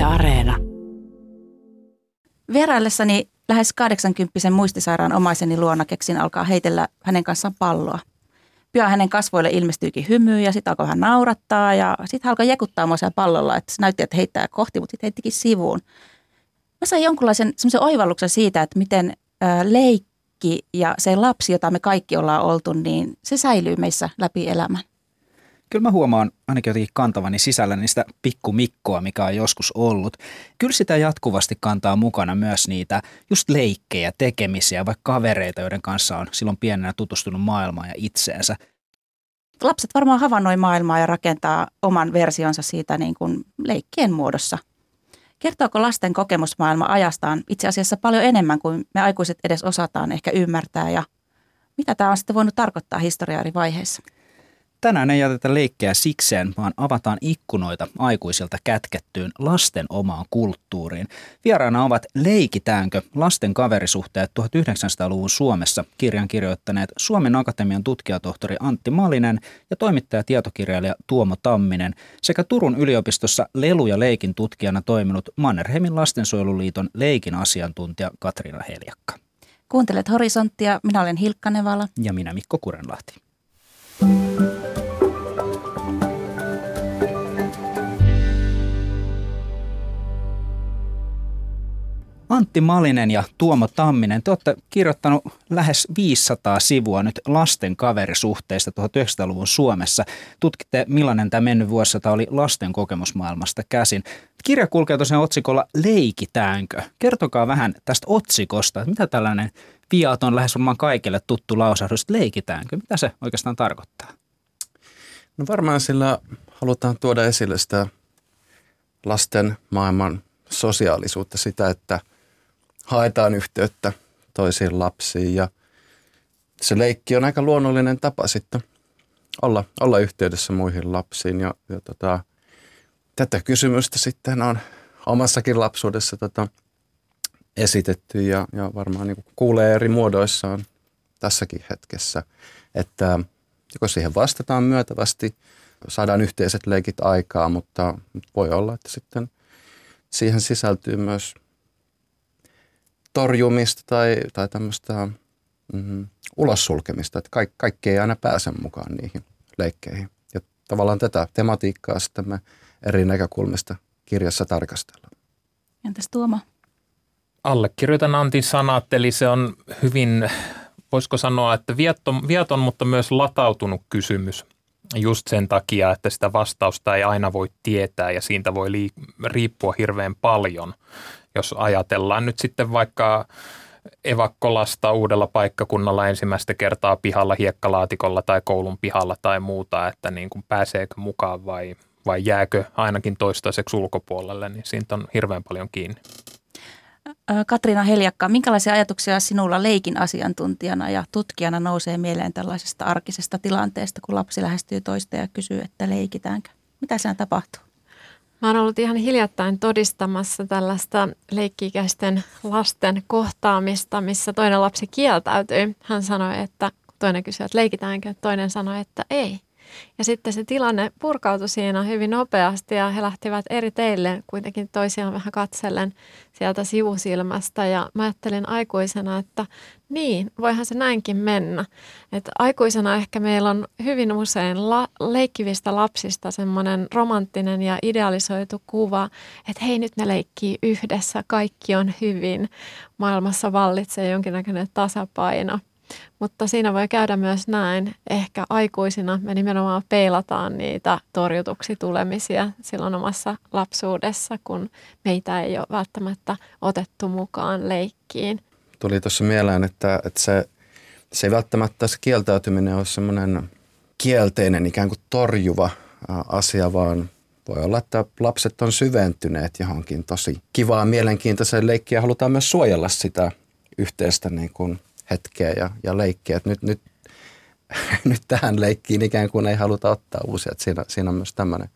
Yle Areena. Vieraillessani lähes 80 muistisairaan omaiseni luona keksin alkaa heitellä hänen kanssaan palloa. Pian hänen kasvoille ilmestyykin hymy ja sitten alkoi hän naurattaa ja sitten alkoi jekuttaa mua siellä pallolla, että se näytti, että heittää kohti, mutta sitten heittikin sivuun. Mä sain jonkunlaisen semmoisen oivalluksen siitä, että miten leikki ja se lapsi, jota me kaikki ollaan oltu, niin se säilyy meissä läpi elämän. Kyllä mä huomaan ainakin jotenkin kantavani sisällä niistä pikkumikkoa, mikä on joskus ollut. Kyllä sitä jatkuvasti kantaa mukana myös niitä just leikkejä, tekemisiä, vaikka kavereita, joiden kanssa on silloin pienenä tutustunut maailmaan ja itseensä. Lapset varmaan havainnoi maailmaa ja rakentaa oman versionsa siitä niin kuin leikkien muodossa. Kertooko lasten kokemusmaailma ajastaan itse asiassa paljon enemmän kuin me aikuiset edes osataan ehkä ymmärtää ja mitä tämä on sitten voinut tarkoittaa historiaa eri vaiheissa? Tänään ei jätetä leikkejä sikseen, vaan avataan ikkunoita aikuisilta kätkettyyn lasten omaan kulttuuriin. Vieraana ovat Leikitäänkö lasten kaverisuhteet 1900-luvun Suomessa kirjan kirjoittaneet Suomen Akatemian tutkijatohtori Antti Malinen ja toimittaja tietokirjailija Tuomo Tamminen sekä Turun yliopistossa lelu- ja leikin tutkijana toiminut Mannerheimin lastensuojeluliiton leikin asiantuntija Katriina Heljakka. Kuuntelet Horisonttia, minä olen Hilkka Nevala. Ja minä Mikko Kurenlahti. Antti Malinen ja Tuomo Tamminen, te olette kirjoittanut lähes 500 sivua nyt lasten kaverisuhteista 1900-luvun Suomessa. Tutkitte, millainen tämä mennyt vuosisata oli lasten kokemusmaailmasta käsin. Kirja kulkee tosiaan otsikolla Leikitäänkö? Kertokaa vähän tästä otsikosta, mitä tällainen viaton, lähes varmaan kaikille tuttu lausahdus, leikitäänkö? Mitä se oikeastaan tarkoittaa? No varmaan sillä halutaan tuoda esille sitä lasten maailman sosiaalisuutta, sitä, että haetaan yhteyttä toisiin lapsiin ja se leikki on aika luonnollinen tapa sitten olla, olla yhteydessä muihin lapsiin ja, ja tota, tätä kysymystä sitten on omassakin lapsuudessa tota, esitetty ja, ja varmaan niin kuulee eri muodoissaan tässäkin hetkessä, että joko siihen vastataan myötävästi, saadaan yhteiset leikit aikaa, mutta voi olla, että sitten siihen sisältyy myös torjumista tai, tai tämmöistä mm, ulos sulkemista, että kaikki, kaikki ei aina pääse mukaan niihin leikkeihin. Ja tavallaan tätä tematiikkaa sitten me eri näkökulmista kirjassa tarkastellaan. Entäs Tuomo? Allekirjoitan Antin sanat, eli se on hyvin, voisiko sanoa, että viaton, viaton mutta myös latautunut kysymys just sen takia, että sitä vastausta ei aina voi tietää ja siitä voi riippua hirveän paljon jos ajatellaan nyt sitten vaikka evakkolasta uudella paikkakunnalla ensimmäistä kertaa pihalla, hiekkalaatikolla tai koulun pihalla tai muuta, että niin kuin pääseekö mukaan vai, vai jääkö ainakin toistaiseksi ulkopuolelle, niin siitä on hirveän paljon kiinni. Katriina Heljakka, minkälaisia ajatuksia sinulla leikin asiantuntijana ja tutkijana nousee mieleen tällaisesta arkisesta tilanteesta, kun lapsi lähestyy toista ja kysyy, että leikitäänkö? Mitä siinä tapahtuu? Mä oon ollut ihan hiljattain todistamassa tällaista leikkiikäisten lasten kohtaamista, missä toinen lapsi kieltäytyi. Hän sanoi, että toinen kysyi, että leikitäänkö, toinen sanoi, että ei. Ja sitten se tilanne purkautui siinä hyvin nopeasti ja he lähtivät eri teille kuitenkin toisiaan vähän katsellen sieltä sivusilmästä. Ja mä ajattelin aikuisena, että niin, voihan se näinkin mennä. Että aikuisena ehkä meillä on hyvin usein la- leikkivistä lapsista semmoinen romanttinen ja idealisoitu kuva, että hei nyt ne leikkii yhdessä, kaikki on hyvin, maailmassa vallitsee jonkinnäköinen tasapaino – mutta siinä voi käydä myös näin. Ehkä aikuisina me nimenomaan peilataan niitä torjutuksi tulemisia silloin omassa lapsuudessa, kun meitä ei ole välttämättä otettu mukaan leikkiin. Tuli tuossa mieleen, että, että se, se ei välttämättä se kieltäytyminen ole semmoinen kielteinen ikään kuin torjuva asia, vaan voi olla, että lapset on syventyneet johonkin tosi kivaa, mielenkiintoiseen leikkiin ja halutaan myös suojella sitä yhteistä niin kuin hetkeä ja, ja leikkiä. Että nyt, nyt, nyt tähän leikkiin ikään kuin ei haluta ottaa uusia. Että siinä, siinä on myös tämmöinen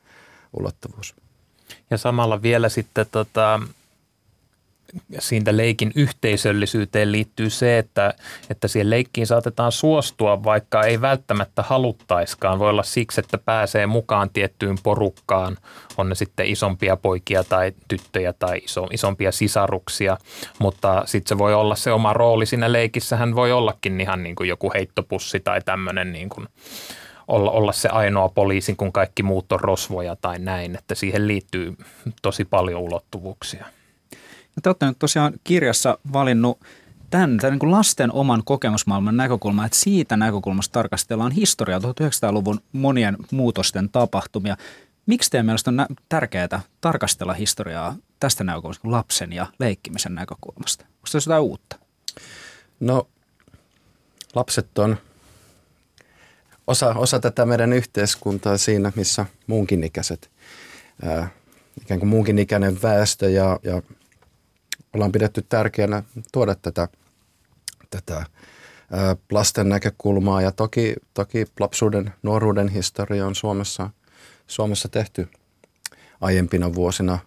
ulottuvuus. Ja samalla vielä sitten tota, siitä leikin yhteisöllisyyteen liittyy se, että, että siihen leikkiin saatetaan suostua, vaikka ei välttämättä haluttaiskaan. Voi olla siksi, että pääsee mukaan tiettyyn porukkaan, on ne sitten isompia poikia tai tyttöjä tai iso, isompia sisaruksia, mutta sitten se voi olla se oma rooli siinä leikissä. Hän voi ollakin ihan niin kuin joku heittopussi tai tämmöinen niin kuin, olla, olla se ainoa poliisi, kun kaikki muut on rosvoja tai näin, että siihen liittyy tosi paljon ulottuvuuksia. No te olette nyt tosiaan kirjassa valinnut tämän, tämän niin lasten oman kokemusmaailman näkökulman, että siitä näkökulmasta tarkastellaan historiaa 1900-luvun monien muutosten tapahtumia. Miksi teidän mielestä on tärkeää tarkastella historiaa tästä näkökulmasta, lapsen ja leikkimisen näkökulmasta? Onko se jotain uutta? No, lapset on osa, osa tätä meidän yhteiskuntaa siinä, missä muunkin ikäiset, ää, ikään kuin muunkin ikäinen väestö ja, ja ollaan pidetty tärkeänä tuoda tätä, tätä lasten näkökulmaa. Ja toki, toki lapsuuden, nuoruuden historia on Suomessa, Suomessa tehty aiempina vuosina,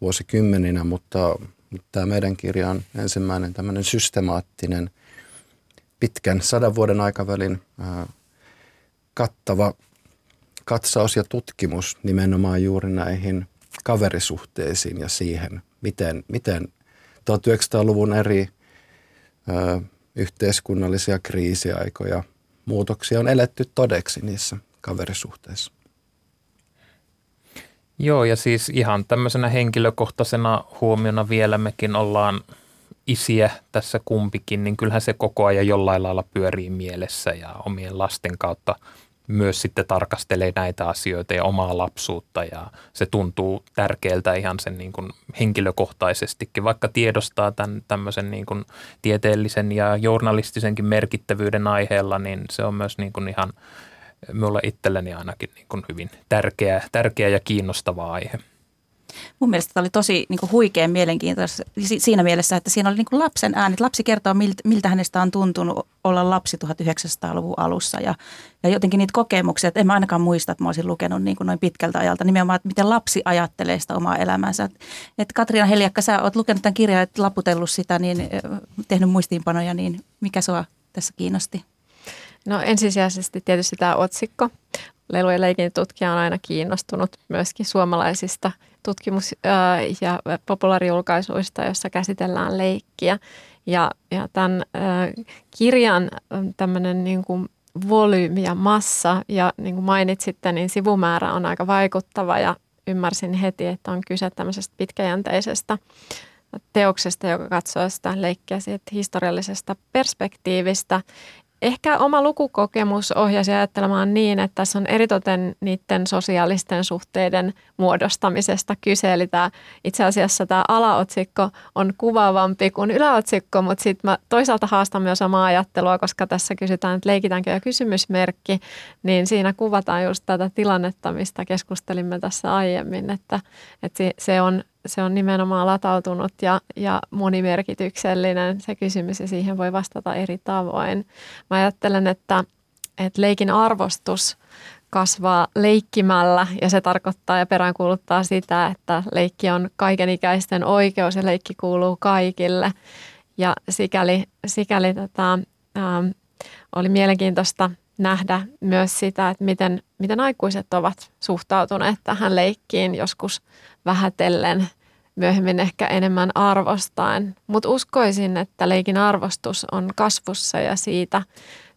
vuosikymmeninä, mutta, mutta tämä meidän kirja on ensimmäinen tämmöinen systemaattinen pitkän sadan vuoden aikavälin ää, kattava katsaus ja tutkimus nimenomaan juuri näihin kaverisuhteisiin ja siihen, miten, miten 1900-luvun eri ö, yhteiskunnallisia kriisiaikoja, muutoksia on eletty todeksi niissä kaverisuhteissa. Joo, ja siis ihan tämmöisenä henkilökohtaisena huomiona vielä mekin ollaan isiä tässä kumpikin, niin kyllähän se koko ajan jollain lailla pyörii mielessä ja omien lasten kautta myös sitten tarkastelee näitä asioita ja omaa lapsuutta ja se tuntuu tärkeältä ihan sen niin kuin henkilökohtaisestikin, vaikka tiedostaa tämän tämmöisen niin kuin tieteellisen ja journalistisenkin merkittävyyden aiheella, niin se on myös niin kuin ihan minulle itselleni ainakin niin kuin hyvin tärkeä, tärkeä ja kiinnostava aihe. Mun mielestä tämä oli tosi niin kuin huikea mielenkiintoista siinä mielessä, että siinä oli niin kuin lapsen äänet. Lapsi kertoo, miltä, miltä hänestä on tuntunut olla lapsi 1900-luvun alussa ja, ja jotenkin niitä kokemuksia, että en mä ainakaan muista, että mä olisin lukenut niin kuin noin pitkältä ajalta nimenomaan, että miten lapsi ajattelee sitä omaa elämäänsä. Että Katriina Heliakka, sä oot lukenut tämän kirjan, että laputellut sitä, niin tehnyt muistiinpanoja, niin mikä sua tässä kiinnosti? No ensisijaisesti tietysti tämä otsikko. Lelu- ja leikin tutkija on aina kiinnostunut myöskin suomalaisista tutkimus- ja populaarijulkaisuista, jossa käsitellään leikkiä. Ja, ja tämän kirjan tämmöinen niin kuin volyymi ja massa, ja niin kuin mainitsitte, niin sivumäärä on aika vaikuttava ja ymmärsin heti, että on kyse tämmöisestä pitkäjänteisestä teoksesta, joka katsoo sitä leikkiä siitä historiallisesta perspektiivistä Ehkä oma lukukokemus ohjasi ajattelemaan niin, että tässä on eritoten niiden sosiaalisten suhteiden muodostamisesta kyse. Eli tämä, itse asiassa tämä alaotsikko on kuvaavampi kuin yläotsikko, mutta sitten mä toisaalta haastan myös omaa ajattelua, koska tässä kysytään, että leikitäänkö jo kysymysmerkki, niin siinä kuvataan just tätä tilannetta, mistä keskustelimme tässä aiemmin, että, että se on se on nimenomaan latautunut ja, ja monimerkityksellinen se kysymys ja siihen voi vastata eri tavoin. Mä ajattelen, että, että leikin arvostus kasvaa leikkimällä ja se tarkoittaa ja peräänkuuluttaa sitä, että leikki on kaikenikäisten oikeus ja leikki kuuluu kaikille. Ja sikäli, sikäli tota, ähm, oli mielenkiintoista nähdä myös sitä, että miten, miten aikuiset ovat suhtautuneet tähän leikkiin joskus vähätellen, myöhemmin ehkä enemmän arvostaen. Mutta uskoisin, että leikin arvostus on kasvussa ja siitä,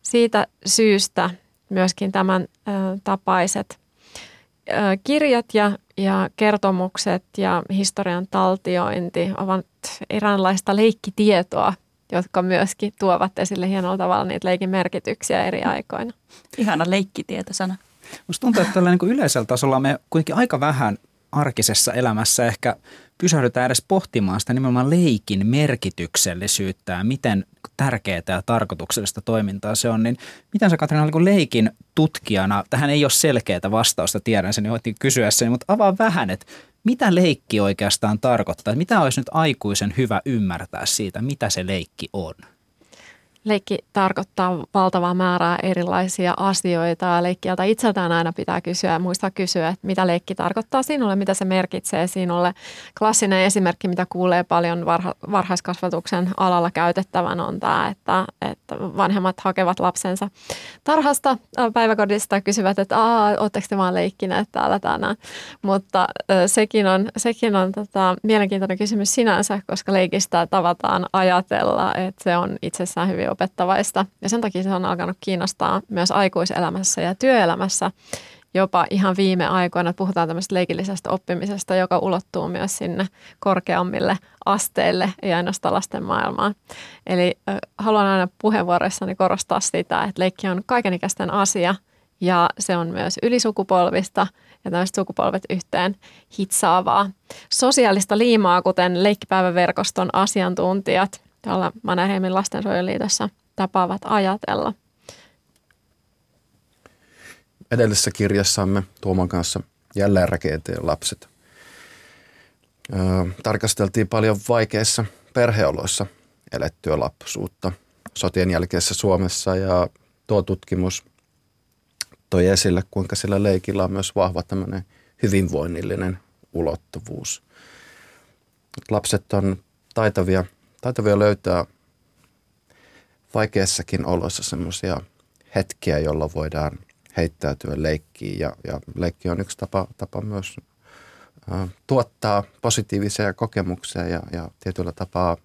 siitä syystä myöskin tämän ö, tapaiset ö, kirjat ja, ja kertomukset ja historian taltiointi ovat eräänlaista leikkitietoa jotka myöskin tuovat esille hienolla tavalla niitä leikin merkityksiä eri aikoina. Ihana leikkitietosana. Musta tuntuu, että tällä niin yleisellä tasolla me kuitenkin aika vähän arkisessa elämässä ehkä pysähdytään edes pohtimaan sitä nimenomaan leikin merkityksellisyyttä ja miten tärkeää ja tarkoituksellista toimintaa se on. Niin miten sä Katriina niin leikin tutkijana, tähän ei ole selkeää vastausta, tiedän sen, niin kysyä sen, mutta avaa vähän, että mitä leikki oikeastaan tarkoittaa? Mitä olisi nyt aikuisen hyvä ymmärtää siitä, mitä se leikki on? Leikki tarkoittaa valtavaa määrää erilaisia asioita ja leikkiältä itseltään aina pitää kysyä ja muistaa kysyä, että mitä leikki tarkoittaa sinulle, mitä se merkitsee sinulle. Klassinen esimerkki, mitä kuulee paljon varha, varhaiskasvatuksen alalla käytettävän on tämä, että, että vanhemmat hakevat lapsensa tarhasta päiväkodista ja kysyvät, että oletteko te vaan leikkineet täällä tänään. Mutta sekin on, sekin on tota, mielenkiintoinen kysymys sinänsä, koska leikistä tavataan ajatella, että se on itsessään hyvin opettavaista. Ja sen takia se on alkanut kiinnostaa myös aikuiselämässä ja työelämässä jopa ihan viime aikoina. Puhutaan tämmöisestä leikillisestä oppimisesta, joka ulottuu myös sinne korkeammille asteille, ei ainoastaan lasten maailmaan. Eli haluan aina puheenvuoroissani korostaa sitä, että leikki on kaikenikäisten asia ja se on myös ylisukupolvista ja tämmöiset sukupolvet yhteen hitsaavaa. Sosiaalista liimaa, kuten leikkipäiväverkoston asiantuntijat tuolla Mannerheimin lastensuojeluliitossa tapaavat ajatella. Edellisessä kirjassamme Tuoman kanssa jälleen rakenteen lapset. Tarkasteltiin paljon vaikeissa perheoloissa elettyä lapsuutta sotien jälkeisessä Suomessa ja tuo tutkimus toi esille, kuinka sillä leikillä on myös vahva tämmöinen hyvinvoinnillinen ulottuvuus. Lapset on taitavia taitavia löytää vaikeissakin oloissa semmoisia hetkiä, jolla voidaan heittäytyä leikkiin. Ja, ja leikki on yksi tapa, tapa myös ä, tuottaa positiivisia kokemuksia ja, ja tietyllä tapaa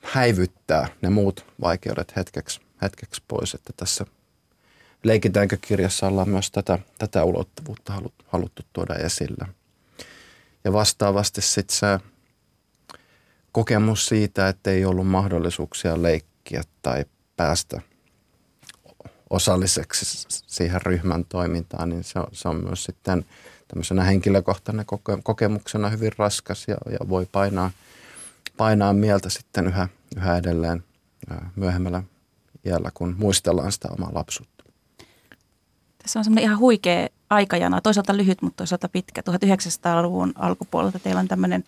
häivyttää ne muut vaikeudet hetkeksi, hetkeksi pois. Että tässä Leikitäänkö kirjassa ollaan myös tätä, tätä ulottuvuutta haluttu, haluttu tuoda esille. Ja vastaavasti sitten se kokemus siitä, että ei ollut mahdollisuuksia leikkiä tai päästä osalliseksi siihen ryhmän toimintaan, niin se on, se on myös sitten tämmöisenä henkilökohtainen koke- kokemuksena hyvin raskas ja, ja voi painaa, painaa mieltä sitten yhä, yhä edelleen myöhemmällä iällä, kun muistellaan sitä omaa lapsuutta. Tässä on semmoinen ihan huikea aikajana, toisaalta lyhyt, mutta toisaalta pitkä. 1900-luvun alkupuolelta teillä on tämmöinen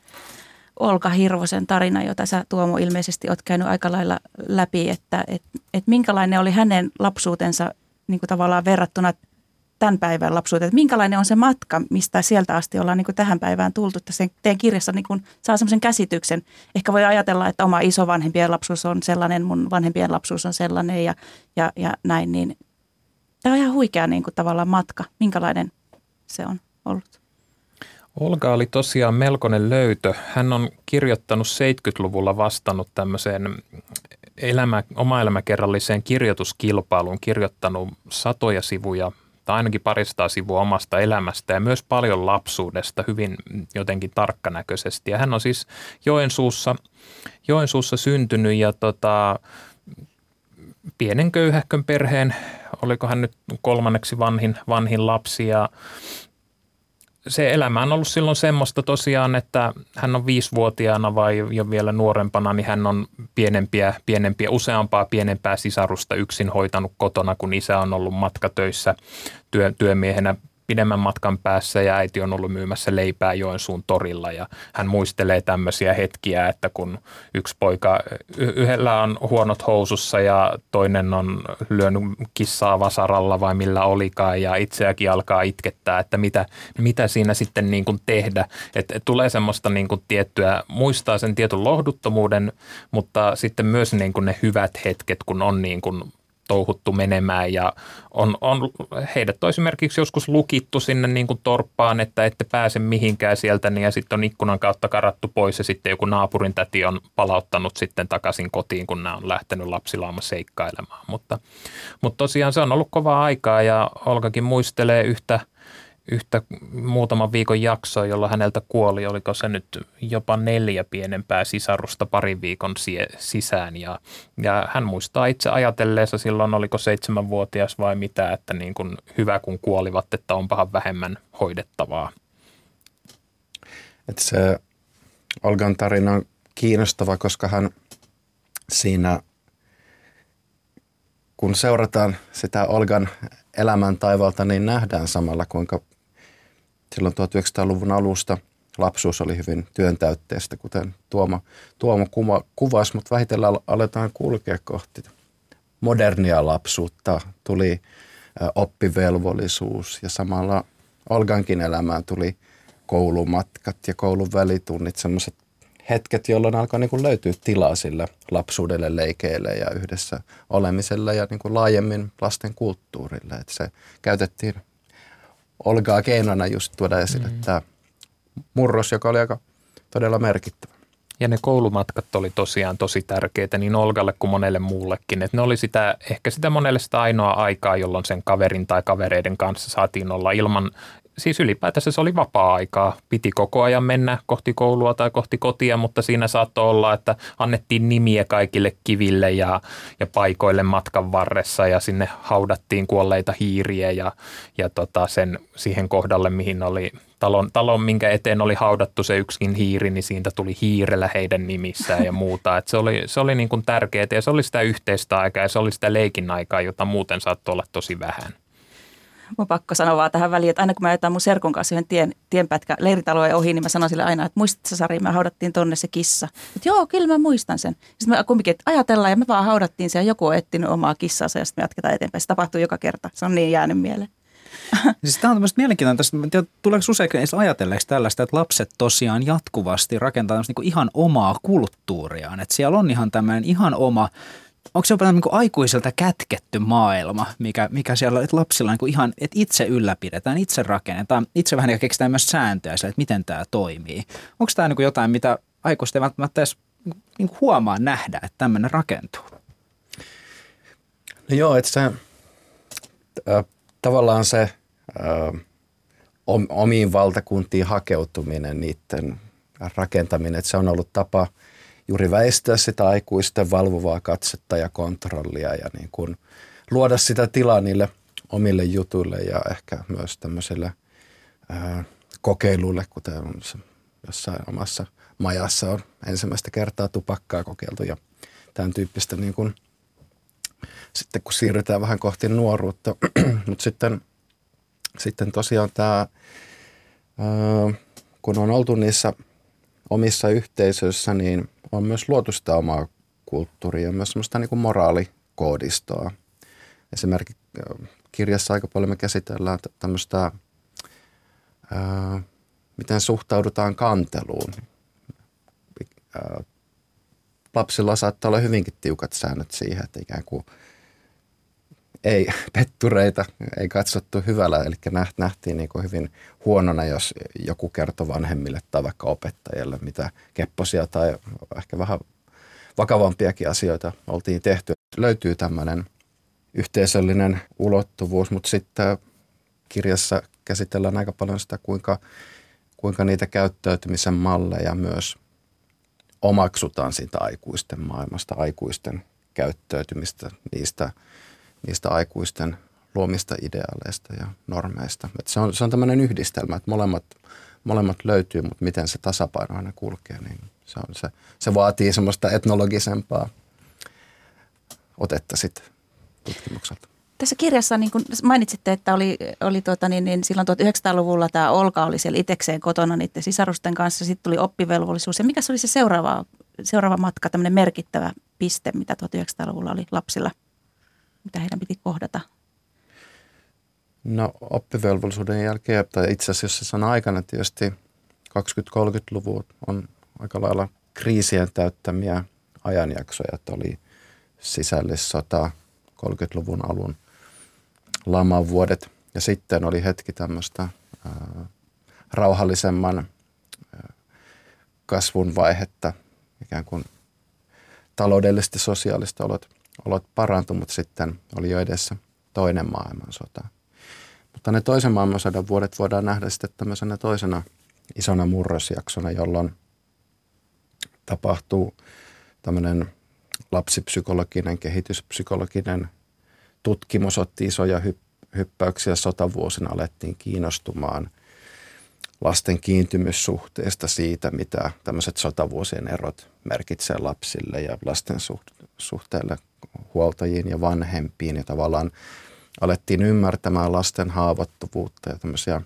Olka Hirvosen tarina, jota sä Tuomo ilmeisesti oot käynyt aika lailla läpi, että et, et minkälainen oli hänen lapsuutensa niin kuin tavallaan verrattuna tämän päivän lapsuuteen, että minkälainen on se matka, mistä sieltä asti ollaan niin kuin tähän päivään tultu. Tässä teidän kirjassa niin kuin saa semmoisen käsityksen. Ehkä voi ajatella, että oma isovanhempien lapsuus on sellainen, mun vanhempien lapsuus on sellainen ja, ja, ja näin. Niin tämä on ihan huikea niin kuin tavallaan matka. Minkälainen se on ollut? Olga oli tosiaan melkoinen löytö. Hän on kirjoittanut 70-luvulla vastannut tämmöiseen elämä, oma elämäkerralliseen kirjoituskilpailuun, kirjoittanut satoja sivuja tai ainakin paristaa sivua omasta elämästä ja myös paljon lapsuudesta hyvin jotenkin tarkkanäköisesti. Ja hän on siis Joensuussa, Joensuussa syntynyt ja tota, pienen köyhähkön perheen, oliko hän nyt kolmanneksi vanhin, vanhin lapsi ja se elämä on ollut silloin semmoista tosiaan, että hän on viisivuotiaana vai jo vielä nuorempana, niin hän on pienempiä, pienempiä, useampaa pienempää sisarusta yksin hoitanut kotona, kun isä on ollut matkatöissä työ, työmiehenä pidemmän matkan päässä ja äiti on ollut myymässä leipää Joensuun torilla ja hän muistelee tämmöisiä hetkiä, että kun yksi poika, yhdellä on huonot housussa ja toinen on lyönyt kissaa vasaralla vai millä olikaan ja itseäkin alkaa itkettää, että mitä, mitä siinä sitten niin kuin tehdä. Että tulee semmoista niin kuin tiettyä, muistaa sen tietyn lohduttomuuden, mutta sitten myös niin kuin ne hyvät hetket, kun on niin kuin touhuttu menemään ja on, on heidät on esimerkiksi joskus lukittu sinne niin kuin torppaan, että ette pääse mihinkään sieltä niin ja sitten on ikkunan kautta karattu pois ja sitten joku naapurin täti on palauttanut sitten takaisin kotiin, kun nämä on lähtenyt lapsilaama seikkailemaan. Mutta, mutta tosiaan se on ollut kovaa aikaa ja Olkakin muistelee yhtä – yhtä muutaman viikon jaksoa, jolla häneltä kuoli, oliko se nyt jopa neljä pienempää sisarusta parin viikon sisään. Ja, ja hän muistaa itse ajatelleessa silloin, oliko seitsemänvuotias vai mitä, että niin kuin hyvä kun kuolivat, että onpahan vähemmän hoidettavaa. Että se Olgan tarina on kiinnostava, koska hän siinä, kun seurataan sitä Olgan elämän taivalta, niin nähdään samalla, kuinka silloin 1900-luvun alusta lapsuus oli hyvin työntäytteistä, kuten Tuomo, Tuomo kuma, kuvasi, mutta vähitellen aletaan kulkea kohti modernia lapsuutta. Tuli oppivelvollisuus ja samalla Olgankin elämään tuli koulumatkat ja koulun välitunnit, sellaiset hetket, jolloin alkoi niin kuin löytyä tilaa sille lapsuudelle, leikeille ja yhdessä olemiselle ja niin kuin laajemmin lasten kulttuurille. Että se käytettiin Olgaa keinona just tuoda esille mm. tämä murros, joka oli aika todella merkittävä. Ja ne koulumatkat oli tosiaan tosi tärkeitä niin Olgalle kuin monelle muullekin. Että ne oli sitä, ehkä sitä monelle sitä ainoa aikaa, jolloin sen kaverin tai kavereiden kanssa saatiin olla ilman, siis ylipäätänsä se oli vapaa-aikaa. Piti koko ajan mennä kohti koulua tai kohti kotia, mutta siinä saattoi olla, että annettiin nimiä kaikille kiville ja, ja paikoille matkan varressa ja sinne haudattiin kuolleita hiiriä ja, ja tota sen, siihen kohdalle, mihin oli talon, talon, minkä eteen oli haudattu se yksikin hiiri, niin siitä tuli hiirellä heidän nimissään ja muuta. Et se oli, se oli niin kuin tärkeää ja se oli sitä yhteistä aikaa ja se oli sitä leikin aikaa, jota muuten saattoi olla tosi vähän. Mun pakko sanoa vaan tähän väliin, että aina kun mä ajetaan mun serkun kanssa yhden tien, tienpätkä leiritalojen ohi, niin mä sanon sille aina, että muistatko sä Sari, me haudattiin tonne se kissa. Että joo, kyllä mä muistan sen. Sitten me kumminkin, että ajatellaan ja me vaan haudattiin sen ja joku on etsinyt omaa kissansa ja sitten me jatketaan eteenpäin. Se tapahtuu joka kerta. Se on niin jäänyt mieleen. siis tämä on tämmöistä mielenkiintoista. Tuleeko usein edes ajatelleeksi tällaista, että lapset tosiaan jatkuvasti rakentaa niin ihan omaa kulttuuriaan. Että siellä on ihan tämmöinen ihan oma onko se jopa niin kuin aikuiselta kätketty maailma, mikä, mikä siellä on, että lapsilla on niin kuin ihan, että itse ylläpidetään, itse rakennetaan, itse vähän keksitään myös sääntöjä että miten tämä toimii. Onko tämä niin kuin jotain, mitä aikuiset ei välttämättä edes niin kuin huomaa nähdä, että tämmöinen rakentuu? No joo, että se äh, tavallaan se äh, omiin valtakuntiin hakeutuminen, niiden rakentaminen, että se on ollut tapa – juuri väistää sitä aikuisten valvovaa katsetta ja kontrollia ja niin kuin luoda sitä tilaa niille omille jutuille ja ehkä myös tämmöisille ää, kokeiluille, kuten jossain omassa majassa on ensimmäistä kertaa tupakkaa kokeiltu ja tämän tyyppistä niin kuin, sitten kun siirrytään vähän kohti nuoruutta, mutta sitten, sitten tosiaan tämä, kun on oltu niissä omissa yhteisöissä, niin on myös luotu sitä omaa kulttuuria ja myös semmoista niin kuin moraalikoodistoa. Esimerkiksi kirjassa aika paljon me käsitellään tämmöistä, ää, miten suhtaudutaan kanteluun. Ää, lapsilla saattaa olla hyvinkin tiukat säännöt siihen, että ikään kuin ei pettureita, ei katsottu hyvällä, eli nähtiin niin kuin hyvin huonona, jos joku kertoo vanhemmille tai vaikka opettajalle, mitä kepposia tai ehkä vähän vakavampiakin asioita oltiin tehty. Löytyy tämmöinen yhteisöllinen ulottuvuus, mutta sitten kirjassa käsitellään aika paljon sitä, kuinka, kuinka niitä käyttäytymisen malleja myös omaksutaan siitä aikuisten maailmasta, aikuisten käyttäytymistä, niistä – niistä aikuisten luomista ideaaleista ja normeista. Et se on, se on tämmöinen yhdistelmä, että molemmat, molemmat löytyy, mutta miten se tasapaino aina kulkee, niin se, on se, se vaatii semmoista etnologisempaa otetta sitten tutkimukselta. Tässä kirjassa niin kun mainitsitte, että oli, oli tuota, niin, niin silloin 1900-luvulla tämä Olka oli siellä itekseen kotona niiden sisarusten kanssa. Sitten tuli oppivelvollisuus. Ja mikä se oli se seuraava, seuraava matka, tämmöinen merkittävä piste, mitä 1900-luvulla oli lapsilla – mitä heidän piti kohdata? No oppivelvollisuuden jälkeen, tai itse asiassa sen aikana tietysti 20-30-luvut on aika lailla kriisien täyttämiä ajanjaksoja, että oli sisällissota, 30-luvun alun laman vuodet ja sitten oli hetki tämmöistä rauhallisemman ää, kasvun vaihetta, ikään kuin taloudellisesti sosiaalista olot olot parantui, mutta sitten oli jo edessä toinen maailmansota. Mutta ne toisen maailmansodan vuodet voidaan nähdä sitten tämmöisenä toisena isona murrosjaksona, jolloin tapahtuu tämmöinen lapsipsykologinen, kehityspsykologinen tutkimus otti isoja hyppäyksiä sotavuosina, alettiin kiinnostumaan lasten kiintymyssuhteesta siitä, mitä tämmöiset sotavuosien erot merkitsee lapsille ja lasten suhteelle huoltajiin ja vanhempiin ja tavallaan alettiin ymmärtämään lasten haavoittuvuutta ja tämmöisiä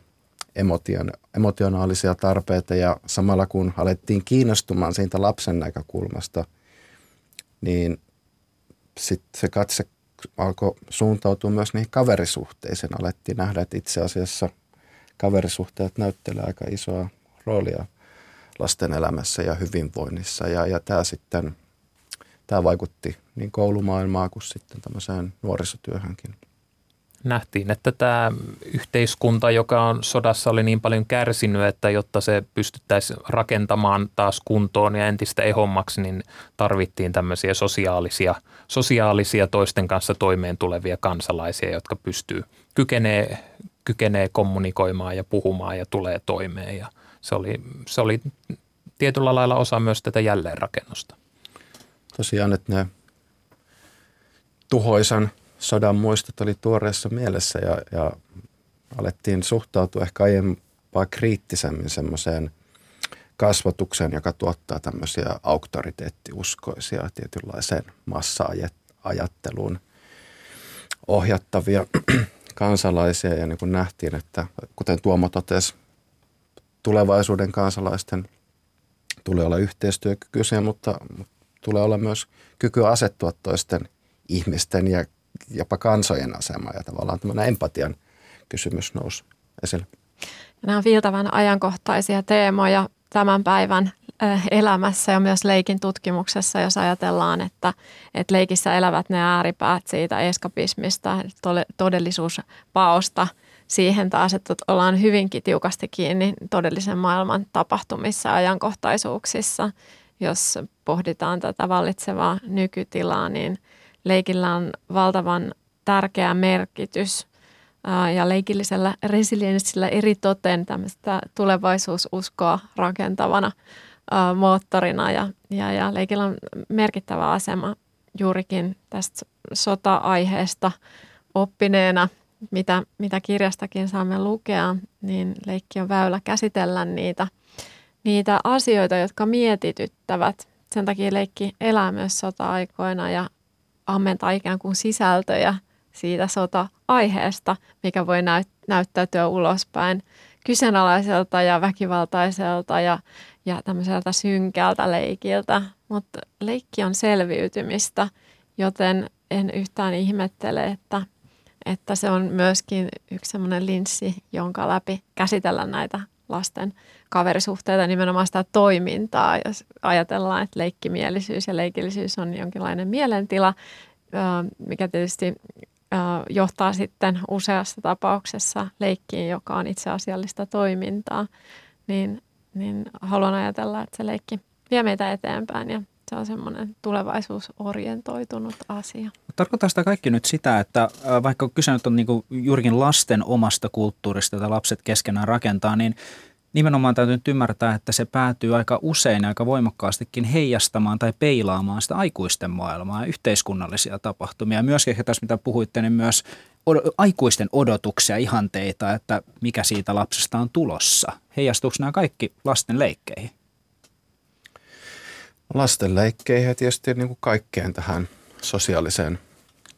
emotion, emotionaalisia tarpeita ja samalla kun alettiin kiinnostumaan siitä lapsen näkökulmasta, niin sitten se katse alkoi suuntautua myös niihin kaverisuhteisiin. Alettiin nähdä, että itse asiassa kaverisuhteet näyttelevät aika isoa roolia lasten elämässä ja hyvinvoinnissa. Ja, ja tämä sitten, tämä vaikutti niin koulumaailmaa kuin sitten tämmöiseen nuorisotyöhönkin nähtiin, että tämä yhteiskunta, joka on sodassa, oli niin paljon kärsinyt, että jotta se pystyttäisiin rakentamaan taas kuntoon ja entistä ehommaksi, niin tarvittiin tämmöisiä sosiaalisia, sosiaalisia toisten kanssa toimeen tulevia kansalaisia, jotka pystyy, kykenee, kykenee kommunikoimaan ja puhumaan ja tulee toimeen. Ja se oli, se oli tietyllä lailla osa myös tätä jälleenrakennusta. Tosiaan, että ne tuhoisan sodan muistot oli tuoreessa mielessä ja, ja alettiin suhtautua ehkä aiempaa kriittisemmin semmoiseen kasvatukseen, joka tuottaa tämmöisiä auktoriteettiuskoisia tietynlaiseen massa-ajatteluun ohjattavia kansalaisia. Ja niin kuin nähtiin, että kuten Tuomo totesi, tulevaisuuden kansalaisten tulee olla yhteistyökykyisiä, mutta, mutta tulee olla myös kyky asettua toisten ihmisten ja jopa kansojen asema ja tavallaan tämmöinen empatian kysymys nousi esille. Nämä on viiltävän ajankohtaisia teemoja tämän päivän elämässä ja myös leikin tutkimuksessa, jos ajatellaan, että, että leikissä elävät ne ääripäät siitä eskapismista, todellisuuspaosta siihen taas, että ollaan hyvinkin tiukasti kiinni todellisen maailman tapahtumissa ja ajankohtaisuuksissa. Jos pohditaan tätä vallitsevaa nykytilaa, niin – leikillä on valtavan tärkeä merkitys ja leikillisellä resilienssillä eri toteen tämmöistä tulevaisuususkoa rakentavana moottorina ja, ja, ja leikillä on merkittävä asema juurikin tästä sota-aiheesta oppineena, mitä, mitä kirjastakin saamme lukea, niin leikki on väylä käsitellä niitä, niitä asioita, jotka mietityttävät. Sen takia leikki elää myös sota-aikoina ja ammentaa ikään kuin sisältöjä siitä sota-aiheesta, mikä voi näyt- näyttäytyä ulospäin kyseenalaiselta ja väkivaltaiselta ja, ja tämmöiseltä synkältä leikiltä. Mutta leikki on selviytymistä, joten en yhtään ihmettele, että, että se on myöskin yksi semmoinen linssi, jonka läpi käsitellä näitä lasten kaverisuhteita, nimenomaan sitä toimintaa. Jos ajatellaan, että leikkimielisyys ja leikillisyys on jonkinlainen mielentila, mikä tietysti johtaa sitten useassa tapauksessa leikkiin, joka on itseasiallista toimintaa, niin, niin haluan ajatella, että se leikki vie meitä eteenpäin ja se on semmoinen tulevaisuusorientoitunut asia. Tarkoittaa sitä kaikki nyt sitä, että vaikka kyse nyt on niin juurikin lasten omasta kulttuurista, jota lapset keskenään rakentaa, niin nimenomaan täytyy nyt ymmärtää, että se päätyy aika usein aika voimakkaastikin heijastamaan tai peilaamaan sitä aikuisten maailmaa ja yhteiskunnallisia tapahtumia. Myöskin ehkä tässä, mitä puhuitte, niin myös od- aikuisten odotuksia, ihanteita, että mikä siitä lapsesta on tulossa. Heijastuuko nämä kaikki lasten leikkeihin? Lasten leikkeihin ja tietysti niin kuin kaikkeen tähän sosiaaliseen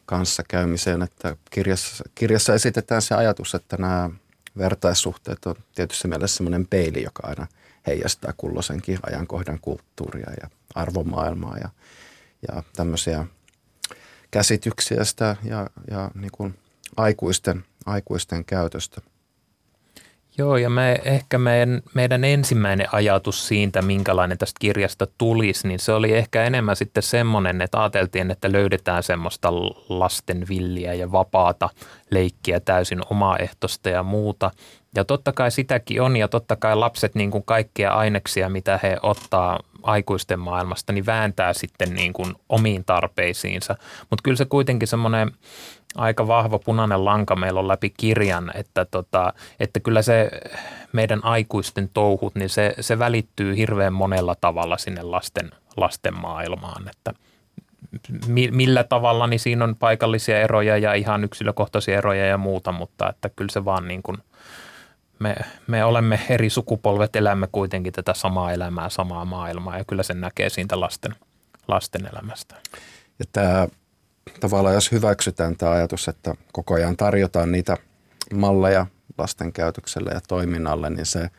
kanssakäymiseen, että kirjassa, kirjassa esitetään se ajatus, että nämä vertaissuhteet on tietysti mielessä semmoinen peili, joka aina heijastaa kulloisenkin ajankohdan kulttuuria ja arvomaailmaa ja, ja tämmöisiä käsityksiä sitä ja, ja niin kuin aikuisten, aikuisten käytöstä – Joo, ja me, ehkä meidän, meidän ensimmäinen ajatus siitä, minkälainen tästä kirjasta tulisi, niin se oli ehkä enemmän sitten semmoinen, että ajateltiin, että löydetään semmoista lasten villiä ja vapaata leikkiä täysin omaehtoista ja muuta. Ja totta kai sitäkin on, ja totta kai lapset niin kuin kaikkia aineksia, mitä he ottaa aikuisten maailmasta, niin vääntää sitten niin kuin omiin tarpeisiinsa. Mutta kyllä se kuitenkin semmoinen aika vahva punainen lanka meillä on läpi kirjan, että, tota, että kyllä se meidän aikuisten touhut, niin se, se välittyy hirveän monella tavalla sinne lasten, lasten maailmaan, että millä tavalla, niin siinä on paikallisia eroja ja ihan yksilökohtaisia eroja ja muuta, mutta että kyllä se vaan niin kuin, me, me olemme eri sukupolvet, elämme kuitenkin tätä samaa elämää, samaa maailmaa ja kyllä sen näkee siitä lasten, lasten elämästä. Ja tämä tavallaan jos hyväksytään tämä ajatus, että koko ajan tarjotaan niitä malleja lasten käytökselle ja toiminnalle, niin se,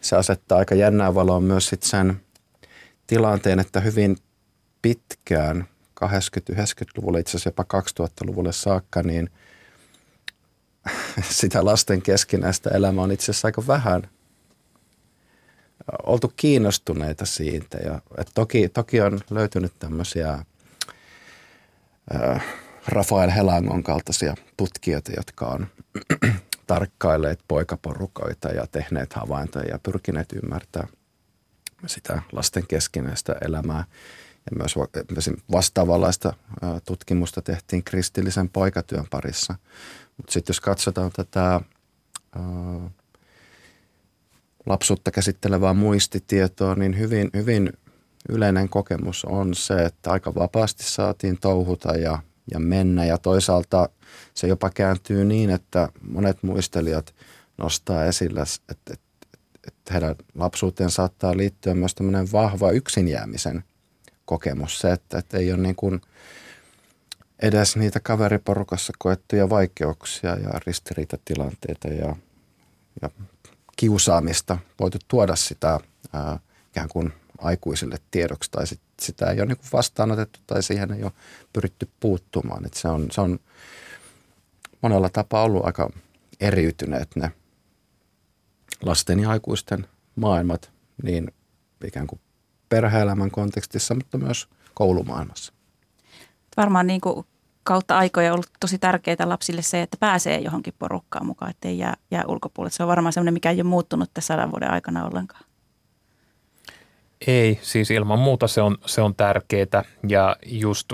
se asettaa aika jännää valoa myös sit sen tilanteen, että hyvin pitkään 80-90-luvulle, itse asiassa jopa 2000-luvulle saakka, niin sitä lasten keskinäistä elämää on itse asiassa aika vähän oltu kiinnostuneita siitä. Ja, et toki, toki on löytynyt tämmöisiä äh, Rafael Helangon kaltaisia tutkijoita, jotka on tarkkailleet poikaporukoita ja tehneet havaintoja ja pyrkineet ymmärtämään sitä lasten keskinäistä elämää. Ja myös vastaavanlaista tutkimusta tehtiin kristillisen poikatyön parissa. Mutta sitten jos katsotaan tätä lapsuutta käsittelevää muistitietoa, niin hyvin, hyvin yleinen kokemus on se, että aika vapaasti saatiin touhuta ja, ja mennä. Ja toisaalta se jopa kääntyy niin, että monet muistelijat nostaa esille, että, että heidän lapsuuteen saattaa liittyä myös tämmöinen vahva yksinjäämisen kokemus. Se, että, että ei ole niin kuin edes niitä kaveriporukassa koettuja vaikeuksia ja ristiriitatilanteita ja, ja kiusaamista voitu tuoda sitä ää, ikään kuin aikuisille tiedoksi tai sit, sitä ei ole niin vastaanotettu tai siihen ei ole pyritty puuttumaan. Et se, on, se on monella tapaa ollut aika eriytyneet ne lasten ja aikuisten maailmat niin ikään kuin perhe-elämän kontekstissa, mutta myös koulumaailmassa. Varmaan niin kuin kautta aikoja ollut tosi tärkeää lapsille se, että pääsee johonkin porukkaan mukaan, ettei jää, jää ulkopuolelle. Se on varmaan semmoinen, mikä ei ole muuttunut tässä sadan vuoden aikana ollenkaan. Ei, siis ilman muuta se on, se on tärkeää ja just,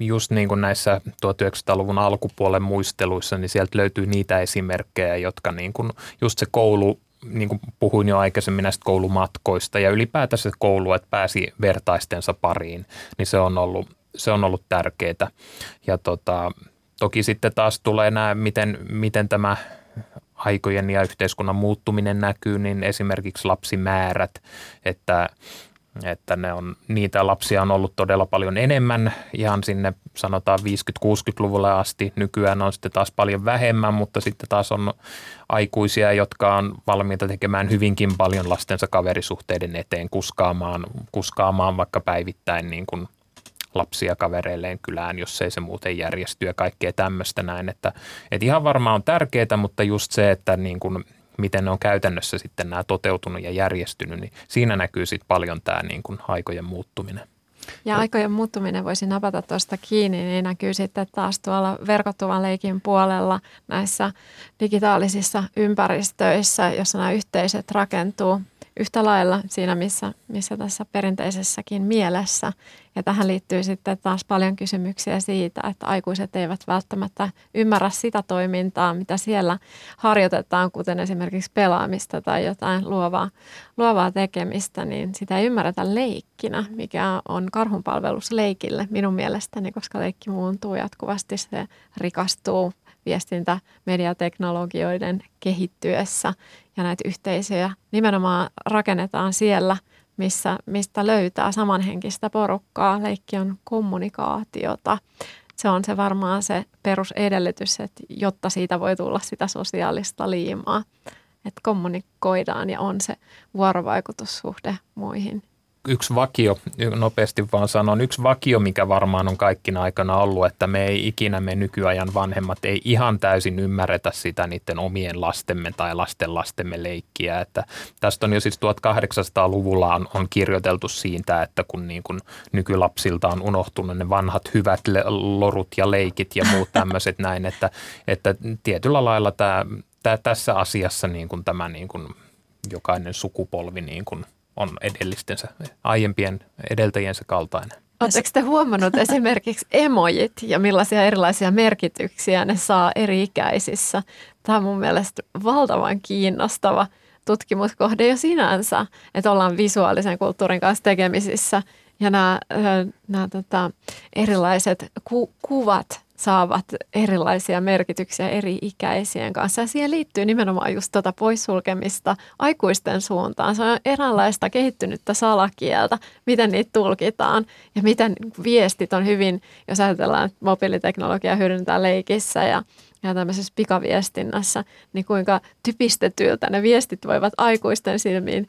just niin kuin näissä 1900-luvun alkupuolen muisteluissa, niin sieltä löytyy niitä esimerkkejä, jotka niin kuin just se koulu niin kuin puhuin jo aikaisemmin näistä koulumatkoista ja ylipäätään se koulu, että pääsi vertaistensa pariin, niin se on ollut, se on ollut tärkeää. Ja tota, toki sitten taas tulee nämä, miten, miten tämä aikojen ja yhteiskunnan muuttuminen näkyy, niin esimerkiksi lapsimäärät, että että ne on, niitä lapsia on ollut todella paljon enemmän ihan sinne sanotaan 50-60-luvulle asti. Nykyään on sitten taas paljon vähemmän, mutta sitten taas on aikuisia, jotka on valmiita tekemään hyvinkin paljon lastensa kaverisuhteiden eteen, kuskaamaan, kuskaamaan vaikka päivittäin niin kuin lapsia kavereilleen kylään, jos ei se muuten järjesty ja kaikkea tämmöistä näin. Että, että ihan varmaan on tärkeää, mutta just se, että niin kuin, miten ne on käytännössä sitten nämä toteutunut ja järjestynyt, niin siinä näkyy sitten paljon tämä niin kuin aikojen muuttuminen. Ja aikojen muuttuminen voisi napata tuosta kiinni, niin näkyy sitten taas tuolla verkottuvan leikin puolella näissä digitaalisissa ympäristöissä, jossa nämä yhteisöt rakentuu yhtä lailla siinä, missä, missä tässä perinteisessäkin mielessä. Ja tähän liittyy sitten taas paljon kysymyksiä siitä, että aikuiset eivät välttämättä ymmärrä sitä toimintaa, mitä siellä harjoitetaan, kuten esimerkiksi pelaamista tai jotain luovaa, luovaa tekemistä, niin sitä ei ymmärretä leikkinä, mikä on karhunpalvelus leikille minun mielestäni, koska leikki muuntuu jatkuvasti, se rikastuu viestintä mediateknologioiden kehittyessä ja näitä yhteisöjä nimenomaan rakennetaan siellä, missä, mistä löytää samanhenkistä porukkaa. Leikki on kommunikaatiota. Se on se varmaan se perusedellytys, että jotta siitä voi tulla sitä sosiaalista liimaa, että kommunikoidaan ja on se vuorovaikutussuhde muihin yksi vakio, nopeasti vaan sanon, yksi vakio, mikä varmaan on kaikkina aikana ollut, että me ei ikinä me nykyajan vanhemmat ei ihan täysin ymmärretä sitä niiden omien lastemme tai lasten lastemme leikkiä. Että tästä on jo siis 1800-luvulla on, on kirjoiteltu siitä, että kun niin kuin nykylapsilta on unohtunut ne vanhat hyvät lorut ja leikit ja muut tämmöiset näin, että, että tietyllä lailla tämä, tämä tässä asiassa niin kuin tämä niin kuin jokainen sukupolvi niin kuin – on edellistensä, aiempien edeltäjiensä kaltainen. Oletteko te huomannut esimerkiksi emojit ja millaisia erilaisia merkityksiä ne saa eri ikäisissä? Tämä on mun mielestä valtavan kiinnostava tutkimuskohde jo sinänsä, että ollaan visuaalisen kulttuurin kanssa tekemisissä ja nämä, nämä tota, erilaiset ku, kuvat saavat erilaisia merkityksiä eri ikäisien kanssa. Ja siihen liittyy nimenomaan just tuota poissulkemista aikuisten suuntaan. Se on eräänlaista kehittynyttä salakieltä, miten niitä tulkitaan ja miten viestit on hyvin, jos ajatellaan, että mobiiliteknologia hyödyntää leikissä ja ja tämmöisessä pikaviestinnässä, niin kuinka typistetyltä ne viestit voivat aikuisten silmiin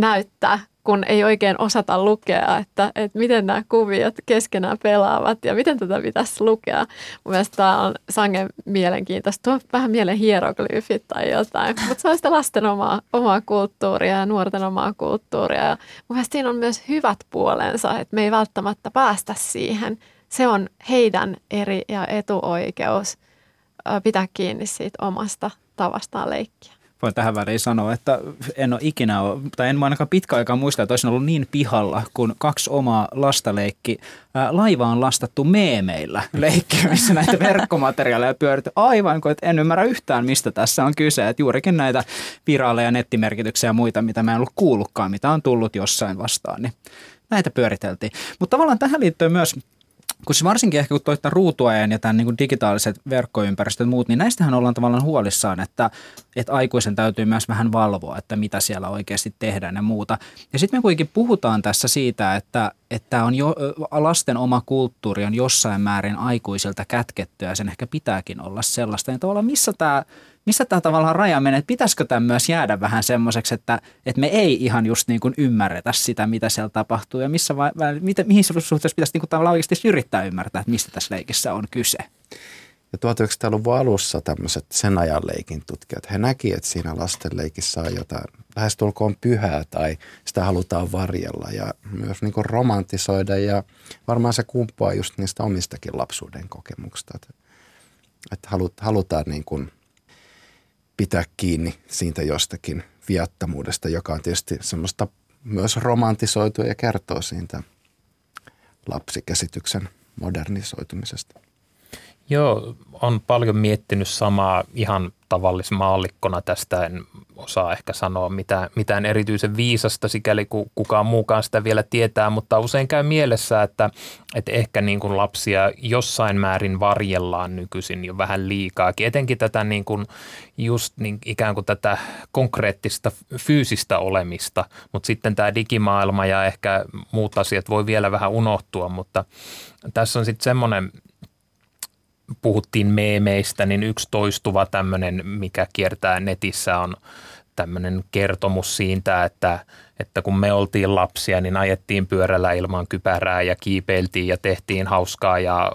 näyttää, kun ei oikein osata lukea, että, että miten nämä kuviot keskenään pelaavat ja miten tätä pitäisi lukea. Mun mielestä tämä on sangen mielenkiintoista. Tuo vähän mielen hieroglyfit tai jotain, mutta se on sitä lasten omaa, omaa kulttuuria ja nuorten omaa kulttuuria. Ja mun siinä on myös hyvät puolensa, että me ei välttämättä päästä siihen. Se on heidän eri ja etuoikeus pitää kiinni siitä omasta tavastaan leikkiä voin tähän väliin sanoa, että en ole ikinä, ole, tai en ainakaan pitkä aikaa muista, että olisin ollut niin pihalla, kun kaksi omaa lasta leikki ää, laivaan lastattu meemeillä leikkiä, missä näitä verkkomateriaaleja pyöritty aivan kuin, että en ymmärrä yhtään, mistä tässä on kyse. Että juurikin näitä viraaleja, nettimerkityksiä ja muita, mitä mä en ollut kuullutkaan, mitä on tullut jossain vastaan, niin näitä pyöriteltiin. Mutta tavallaan tähän liittyy myös kun se varsinkin ehkä kun toittaa ruutuajan ja tämän niin digitaaliset verkkoympäristöt ja muut, niin näistähän ollaan tavallaan huolissaan, että, että aikuisen täytyy myös vähän valvoa, että mitä siellä oikeasti tehdään ja muuta. Ja sitten me kuitenkin puhutaan tässä siitä, että, että on jo, lasten oma kulttuuri on jossain määrin aikuisilta kätkettyä ja sen ehkä pitääkin olla sellaista. Ja tavallaan missä tämä missä tämä tavallaan raja menee, että pitäisikö tämä myös jäädä vähän semmoiseksi, että, että me ei ihan just niin kuin ymmärretä sitä, mitä siellä tapahtuu ja missä vai, mitä, mihin suhteessa pitäisi niin kuin tavallaan oikeasti yrittää ymmärtää, että mistä tässä leikissä on kyse. Ja 1900-luvun alussa tämmöiset sen ajan leikin tutkijat, he näki, että siinä lasten leikissä on jotain lähestulkoon pyhää tai sitä halutaan varjella ja myös niin romantisoida ja varmaan se kumpuaa just niistä omistakin lapsuuden kokemuksista, että, että halutaan niin kuin pitää kiinni siitä jostakin viattomuudesta, joka on tietysti semmoista myös romantisoitua ja kertoo siitä lapsikäsityksen modernisoitumisesta. Joo, on paljon miettinyt samaa ihan maallikkona tästä. En osaa ehkä sanoa mitään, mitään erityisen viisasta, sikäli kuin kukaan muukaan sitä vielä tietää, mutta usein käy mielessä, että, että ehkä niin kuin lapsia jossain määrin varjellaan nykyisin jo vähän liikaakin. Etenkin tätä niin kuin just niin ikään kuin tätä konkreettista fyysistä olemista, mutta sitten tämä digimaailma ja ehkä muut asiat voi vielä vähän unohtua, mutta tässä on sitten semmoinen puhuttiin meemeistä, niin yksi toistuva tämmöinen, mikä kiertää netissä on tämmöinen kertomus siitä, että, että kun me oltiin lapsia, niin ajettiin pyörällä ilman kypärää ja kiipeiltiin ja tehtiin hauskaa ja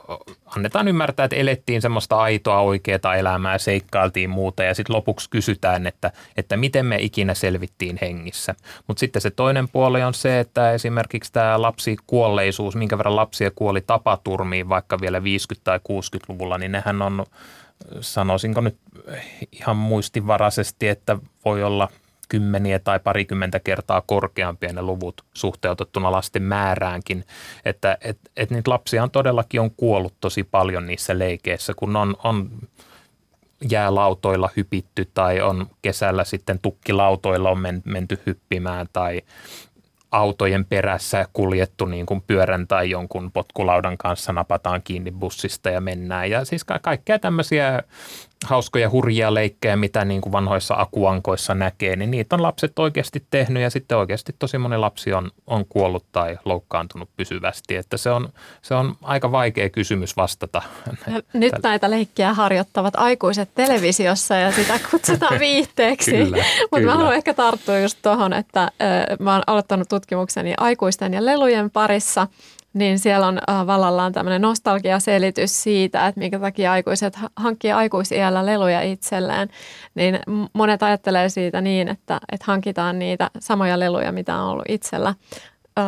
annetaan ymmärtää, että elettiin semmoista aitoa oikeaa elämää, seikkailtiin muuta ja sitten lopuksi kysytään, että, että miten me ikinä selvittiin hengissä. Mutta sitten se toinen puoli on se, että esimerkiksi tämä lapsikuolleisuus, minkä verran lapsia kuoli tapaturmiin vaikka vielä 50- tai 60-luvulla, niin nehän on sanoisinko nyt ihan muistivaraisesti, että voi olla kymmeniä tai parikymmentä kertaa korkeampia ne luvut suhteutettuna lasten määräänkin. Että et, et niitä lapsia on todellakin on kuollut tosi paljon niissä leikeissä, kun on, on jäälautoilla hypitty tai on kesällä sitten tukkilautoilla on menty hyppimään tai autojen perässä kuljettu niin kuin pyörän tai jonkun potkulaudan kanssa napataan kiinni bussista ja mennään. Ja siis ka- kaikkea tämmöisiä hauskoja hurjia leikkejä, mitä niin kuin vanhoissa akuankoissa näkee, niin niitä on lapset oikeasti tehnyt ja sitten oikeasti tosi moni lapsi on, on kuollut tai loukkaantunut pysyvästi. Että se on, se on aika vaikea kysymys vastata. Ja nyt näitä leikkiä harjoittavat aikuiset televisiossa ja sitä kutsutaan viihteeksi. Mutta mä haluan ehkä tarttua just tuohon, että äh, mä oon aloittanut tutkimukseni aikuisten ja lelujen parissa – niin siellä on äh, vallallaan tämmöinen nostalgiaselitys siitä, että minkä takia aikuiset hankkii aikuisiällä leluja itselleen. Niin monet ajattelee siitä niin, että, että hankitaan niitä samoja leluja, mitä on ollut itsellä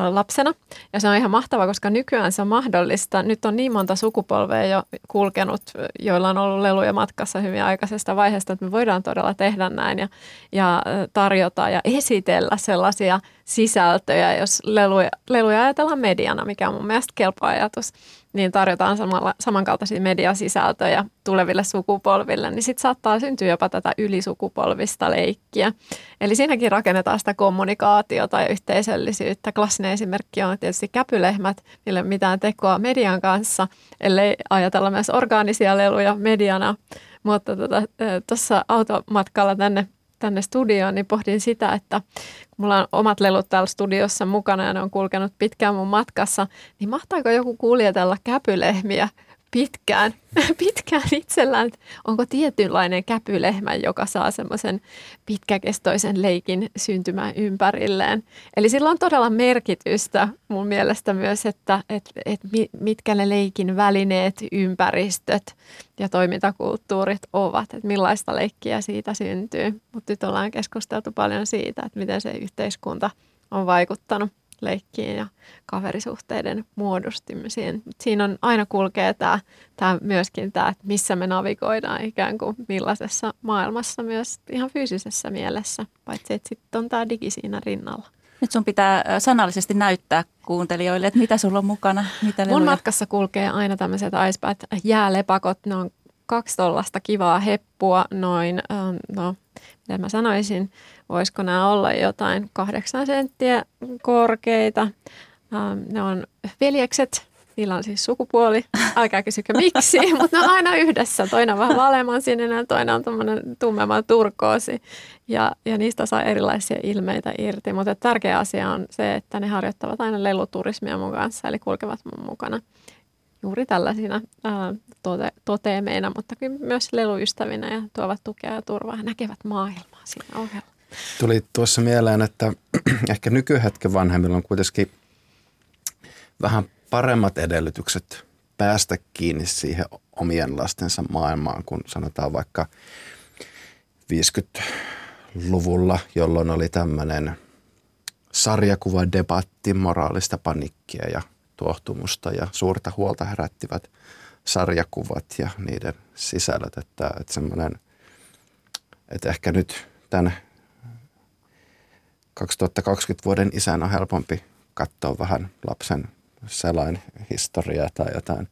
lapsena. Ja se on ihan mahtavaa, koska nykyään se on mahdollista. Nyt on niin monta sukupolvea jo kulkenut, joilla on ollut leluja matkassa hyvin aikaisesta vaiheesta, että me voidaan todella tehdä näin ja, ja tarjota ja esitellä sellaisia sisältöjä, jos leluja, leluja ajatellaan mediana, mikä on mun mielestä kelpo ajatus niin tarjotaan samalla, samankaltaisia mediasisältöjä tuleville sukupolville, niin sitten saattaa syntyä jopa tätä ylisukupolvista leikkiä. Eli siinäkin rakennetaan sitä kommunikaatiota ja yhteisöllisyyttä. Klassinen esimerkki on tietysti käpylehmät, niille mitään tekoa median kanssa, ellei ajatella myös orgaanisia leluja mediana. Mutta tuossa tota, automatkalla tänne tänne studioon, niin pohdin sitä, että kun mulla on omat lelut täällä studiossa mukana ja ne on kulkenut pitkään mun matkassa, niin mahtaako joku kuljetella käpylehmiä pitkään, pitkään itsellään, että onko tietynlainen käpylehmä, joka saa semmoisen pitkäkestoisen leikin syntymään ympärilleen. Eli sillä on todella merkitystä mun mielestä myös, että, että, että mitkä ne leikin välineet, ympäristöt ja toimintakulttuurit ovat, että millaista leikkiä siitä syntyy. Mutta nyt ollaan keskusteltu paljon siitä, että miten se yhteiskunta on vaikuttanut leikkiin ja kaverisuhteiden muodostumiseen. Siinä on aina kulkee tämä, tämä myöskin tämä, että missä me navigoidaan ikään kuin millaisessa maailmassa myös ihan fyysisessä mielessä, paitsi että sitten on tämä digi siinä rinnalla. Nyt sun pitää sanallisesti näyttää kuuntelijoille, että mitä sulla on mukana. Mitä Mun matkassa kulkee aina tämmöiset icebat jäälepakot. Ne on kaksi tollasta kivaa heppua, noin, no miten mä sanoisin, voisiko nämä olla jotain kahdeksan senttiä korkeita. Ähm, ne on veljekset, niillä on siis sukupuoli, älkää kysykö miksi, mutta ne on aina yhdessä. Toinen on vähän vaaleamman sininen, toinen on tuommoinen tummemman turkoosi ja, ja niistä saa erilaisia ilmeitä irti. Mutta tärkeä asia on se, että ne harjoittavat aina leluturismia mun kanssa, eli kulkevat mun mukana juuri tällaisina ää, tote, toteemeina, mutta myös leluystävinä ja tuovat tukea ja turvaa näkevät maailmaa siinä ohella. Tuli tuossa mieleen, että ehkä nykyhetken vanhemmilla on kuitenkin vähän paremmat edellytykset päästä kiinni siihen omien lastensa maailmaan, kun sanotaan vaikka 50-luvulla, jolloin oli tämmöinen sarjakuva debatti, moraalista panikkia ja tuohtumusta ja suurta huolta herättivät sarjakuvat ja niiden sisällöt, että, että semmoinen, että ehkä nyt tämän 2020 vuoden isän on helpompi katsoa vähän lapsen selain historiaa tai jotain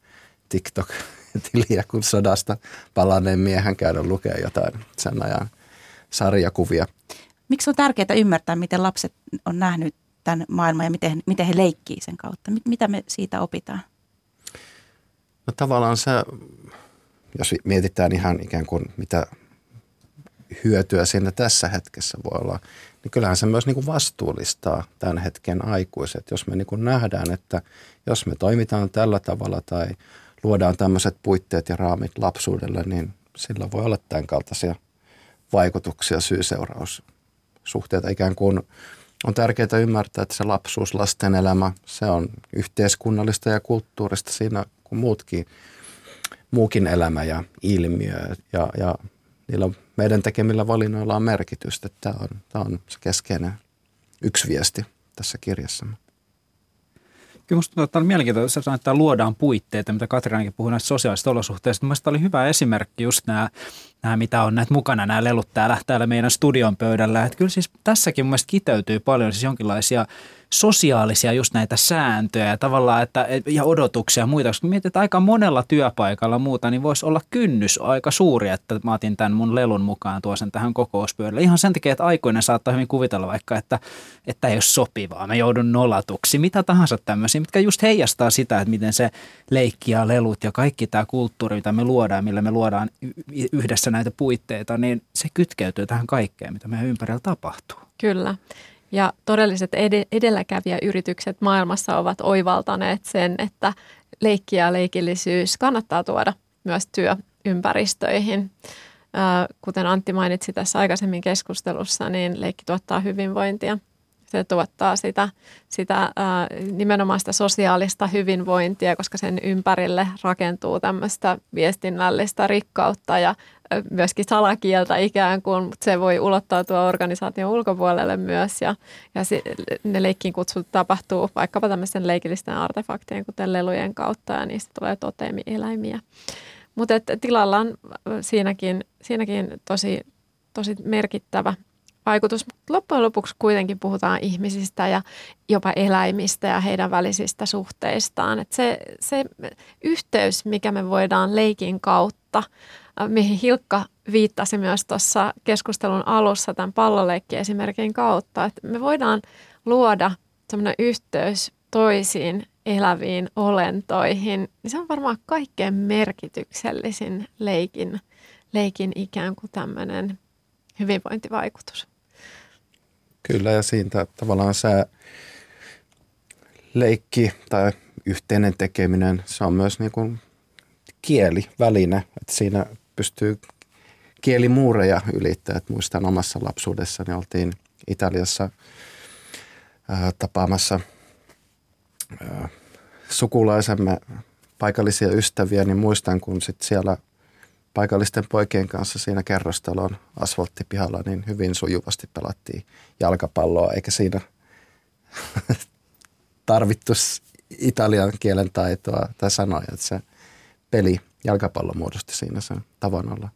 TikTok-tiliä, kun sodasta palanneen miehen käydä lukea jotain sen ajan sarjakuvia. Miksi on tärkeää ymmärtää, miten lapset on nähnyt tämän maailman ja miten, miten he leikkii sen kautta? Mitä me siitä opitaan? No tavallaan se, jos mietitään ihan ikään kuin mitä hyötyä siinä tässä hetkessä voi olla, niin kyllähän se myös niin kuin vastuullistaa tämän hetken aikuiset. Jos me niin kuin nähdään, että jos me toimitaan tällä tavalla tai luodaan tämmöiset puitteet ja raamit lapsuudelle, niin sillä voi olla tämän kaltaisia vaikutuksia, syy-seuraussuhteita ikään kuin – on tärkeää ymmärtää, että se lapsuus, lasten elämä, se on yhteiskunnallista ja kulttuurista siinä kuin muutkin, muukin elämä ja ilmiö. Ja, ja niillä meidän tekemillä valinnoilla on merkitystä. Tämä on, tämä on se keskeinen yksi viesti tässä kirjassa. Kyllä minusta että on mielenkiintoista, että luodaan puitteita, mitä Katriinakin puhui näistä sosiaalisista olosuhteista. Mielestäni oli hyvä esimerkki just nämä nämä, mitä on näitä mukana, nämä lelut täällä, täällä meidän studion pöydällä. Että kyllä siis tässäkin mun kiteytyy paljon siis jonkinlaisia sosiaalisia just näitä sääntöjä ja tavallaan, että, ja odotuksia ja muita. Koska mietit, että aika monella työpaikalla muuta, niin voisi olla kynnys aika suuri, että mä otin tämän mun lelun mukaan, tuo sen tähän kokouspöydälle. Ihan sen takia, että aikuinen saattaa hyvin kuvitella vaikka, että, että ei ole sopivaa, mä joudun nolatuksi, mitä tahansa tämmöisiä, mitkä just heijastaa sitä, että miten se leikki ja lelut ja kaikki tämä kulttuuri, mitä me luodaan, millä me luodaan yhdessä näitä puitteita, niin se kytkeytyy tähän kaikkeen, mitä meidän ympärillä tapahtuu. Kyllä. Ja todelliset edelläkävijäyritykset maailmassa ovat oivaltaneet sen, että leikki ja leikillisyys kannattaa tuoda myös työympäristöihin. Kuten Antti mainitsi tässä aikaisemmin keskustelussa, niin leikki tuottaa hyvinvointia – se tuottaa sitä, sitä nimenomaan sitä sosiaalista hyvinvointia, koska sen ympärille rakentuu tämmöistä viestinnällistä rikkautta ja myöskin salakieltä ikään kuin, mutta se voi ulottautua organisaation ulkopuolelle myös ja, ja si, ne leikkiin kutsut tapahtuu vaikkapa tämmöisten leikillisten artefaktien, kuten lelujen kautta ja niistä tulee toteemieläimiä. Mutta tilalla on siinäkin, siinäkin tosi, tosi merkittävä vaikutus. Loppujen lopuksi kuitenkin puhutaan ihmisistä ja jopa eläimistä ja heidän välisistä suhteistaan. Et se, se yhteys, mikä me voidaan leikin kautta, äh, mihin Hilkka viittasi myös tuossa keskustelun alussa tämän palloleikki-esimerkin kautta, että me voidaan luoda semmoinen yhteys toisiin eläviin olentoihin, niin se on varmaan kaikkein merkityksellisin leikin, leikin ikään kuin tämmöinen hyvinvointivaikutus. Kyllä ja siitä tavallaan se leikki tai yhteinen tekeminen, se on myös niin kuin kieli, väline, että siinä pystyy kielimuureja ylittää. Et muistan omassa lapsuudessani oltiin Italiassa ää, tapaamassa ää, sukulaisemme paikallisia ystäviä, niin muistan, kun sit siellä paikallisten poikien kanssa siinä kerrostalon asfalttipihalla, niin hyvin sujuvasti pelattiin jalkapalloa, eikä siinä tarvittu italian kielen taitoa tai sanoja, että se peli jalkapallo muodosti siinä sen tavan olla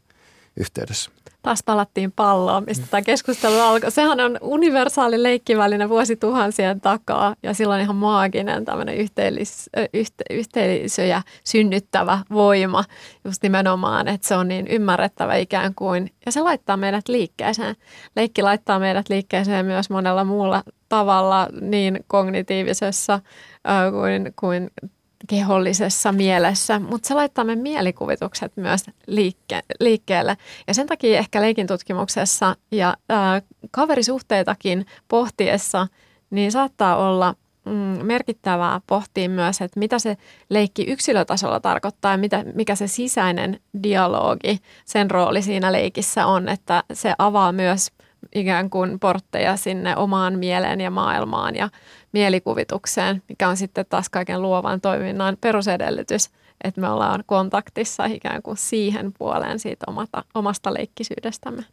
yhteydessä taas palattiin palloon, mistä tämä keskustelu alkoi. Sehän on universaali leikkiväline vuosituhansien takaa ja silloin ihan maaginen tämmöinen yhteis, yhte, yhteisöjä synnyttävä voima just nimenomaan, että se on niin ymmärrettävä ikään kuin ja se laittaa meidät liikkeeseen. Leikki laittaa meidät liikkeeseen myös monella muulla tavalla niin kognitiivisessa kuin, kuin kehollisessa mielessä, mutta se laittaa meidän mielikuvitukset myös liikke- liikkeelle. Ja sen takia ehkä leikin tutkimuksessa ja ää, kaverisuhteitakin pohtiessa, niin saattaa olla mm, merkittävää pohtia myös, että mitä se leikki yksilötasolla tarkoittaa ja mitä, mikä se sisäinen dialogi, sen rooli siinä leikissä on, että se avaa myös ikään kuin portteja sinne omaan mieleen ja maailmaan ja mielikuvitukseen, mikä on sitten taas kaiken luovan toiminnan perusedellytys, että me ollaan kontaktissa ikään kuin siihen puoleen siitä omata, omasta leikkisyydestämme.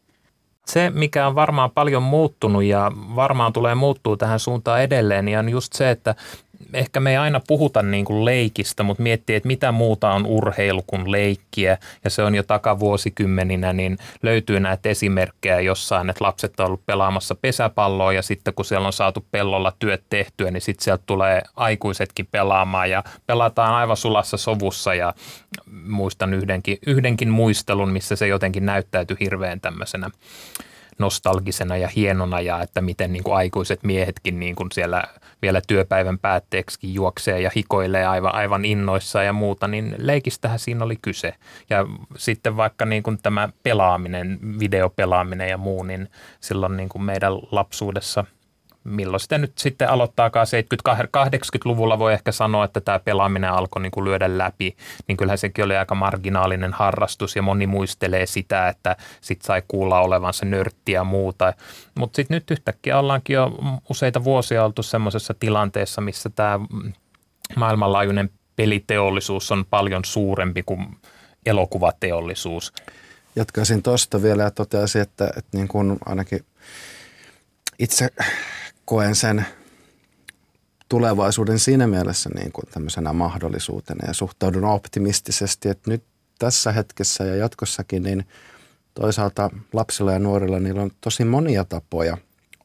Se, mikä on varmaan paljon muuttunut ja varmaan tulee muuttuu tähän suuntaan edelleen, niin on just se, että ehkä me ei aina puhuta niin kuin leikistä, mutta miettii, että mitä muuta on urheilu kuin leikkiä. Ja se on jo takavuosikymmeninä, niin löytyy näitä esimerkkejä jossain, että lapset on ollut pelaamassa pesäpalloa ja sitten kun siellä on saatu pellolla työt tehtyä, niin sitten sieltä tulee aikuisetkin pelaamaan ja pelataan aivan sulassa sovussa ja muistan yhdenkin, yhdenkin muistelun, missä se jotenkin näyttäytyi hirveän tämmöisenä nostalgisena ja hienona ja että miten niin kuin aikuiset miehetkin niin kuin siellä vielä työpäivän päätteeksi juoksee ja hikoilee aivan, aivan innoissa ja muuta, niin leikistähän siinä oli kyse. Ja sitten vaikka niin kuin tämä pelaaminen, videopelaaminen ja muu, niin silloin niin kuin meidän lapsuudessa – milloin sitä nyt sitten aloittaakaan 70-80-luvulla voi ehkä sanoa, että tämä pelaaminen alkoi niin kuin lyödä läpi, niin kyllähän sekin oli aika marginaalinen harrastus ja moni muistelee sitä, että sit sai kuulla olevansa nörtti ja muuta. Mutta sitten nyt yhtäkkiä ollaankin jo useita vuosia oltu semmoisessa tilanteessa, missä tämä maailmanlaajuinen peliteollisuus on paljon suurempi kuin elokuvateollisuus. Jatkaisin tuosta vielä ja toteaisin, että, että niin kuin ainakin itse koen sen tulevaisuuden siinä mielessä niin kuin tämmöisenä mahdollisuutena ja suhtaudun optimistisesti, että nyt tässä hetkessä ja jatkossakin niin toisaalta lapsilla ja nuorilla niillä on tosi monia tapoja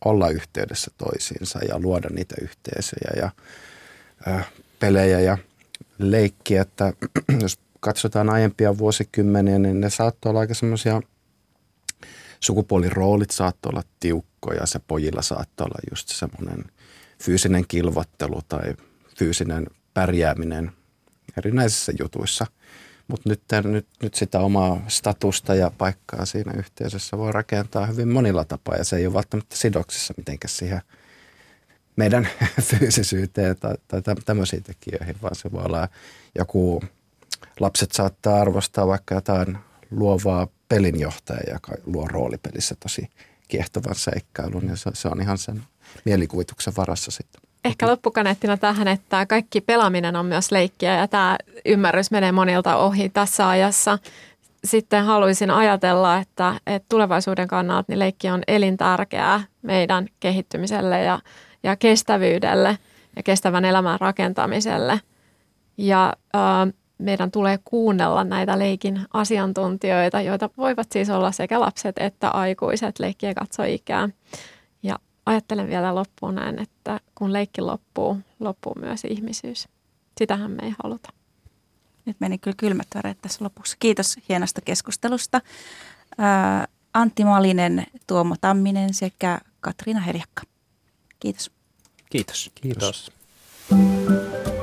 olla yhteydessä toisiinsa ja luoda niitä yhteisöjä ja ö, pelejä ja leikkiä, että jos katsotaan aiempia vuosikymmeniä, niin ne saattoi olla aika semmoisia sukupuoliroolit saattoi olla tiukkoja, se pojilla saattoi olla just semmoinen fyysinen kilvottelu tai fyysinen pärjääminen erinäisissä jutuissa. Mutta nyt, nyt, nyt sitä omaa statusta ja paikkaa siinä yhteisössä voi rakentaa hyvin monilla tapaa ja se ei ole välttämättä sidoksissa mitenkään siihen meidän fyysisyyteen tai, tai tämmöisiin tekijöihin, vaan se voi olla joku, lapset saattaa arvostaa vaikka jotain luovaa pelinjohtaja, joka luo roolipelissä tosi kiehtovan seikkailun ja se, se on ihan sen mielikuvituksen varassa sitten. Ehkä loppukaneettina tähän, että kaikki pelaaminen on myös leikkiä ja tämä ymmärrys menee monilta ohi tässä ajassa. Sitten haluaisin ajatella, että, että tulevaisuuden kannalta niin leikki on elintärkeää meidän kehittymiselle ja, ja kestävyydelle ja kestävän elämän rakentamiselle. Ja äh, meidän tulee kuunnella näitä leikin asiantuntijoita, joita voivat siis olla sekä lapset että aikuiset leikkiä katsoikää. Ja ajattelen vielä loppuun näin, että kun leikki loppuu, loppuu myös ihmisyys. Sitähän me ei haluta. Nyt meni kyllä kylmät väreet tässä lopussa. Kiitos hienosta keskustelusta. Antti Malinen, Tuomo Tamminen sekä Katriina Herjakka. Kiitos. Kiitos. Kiitos. Kiitos.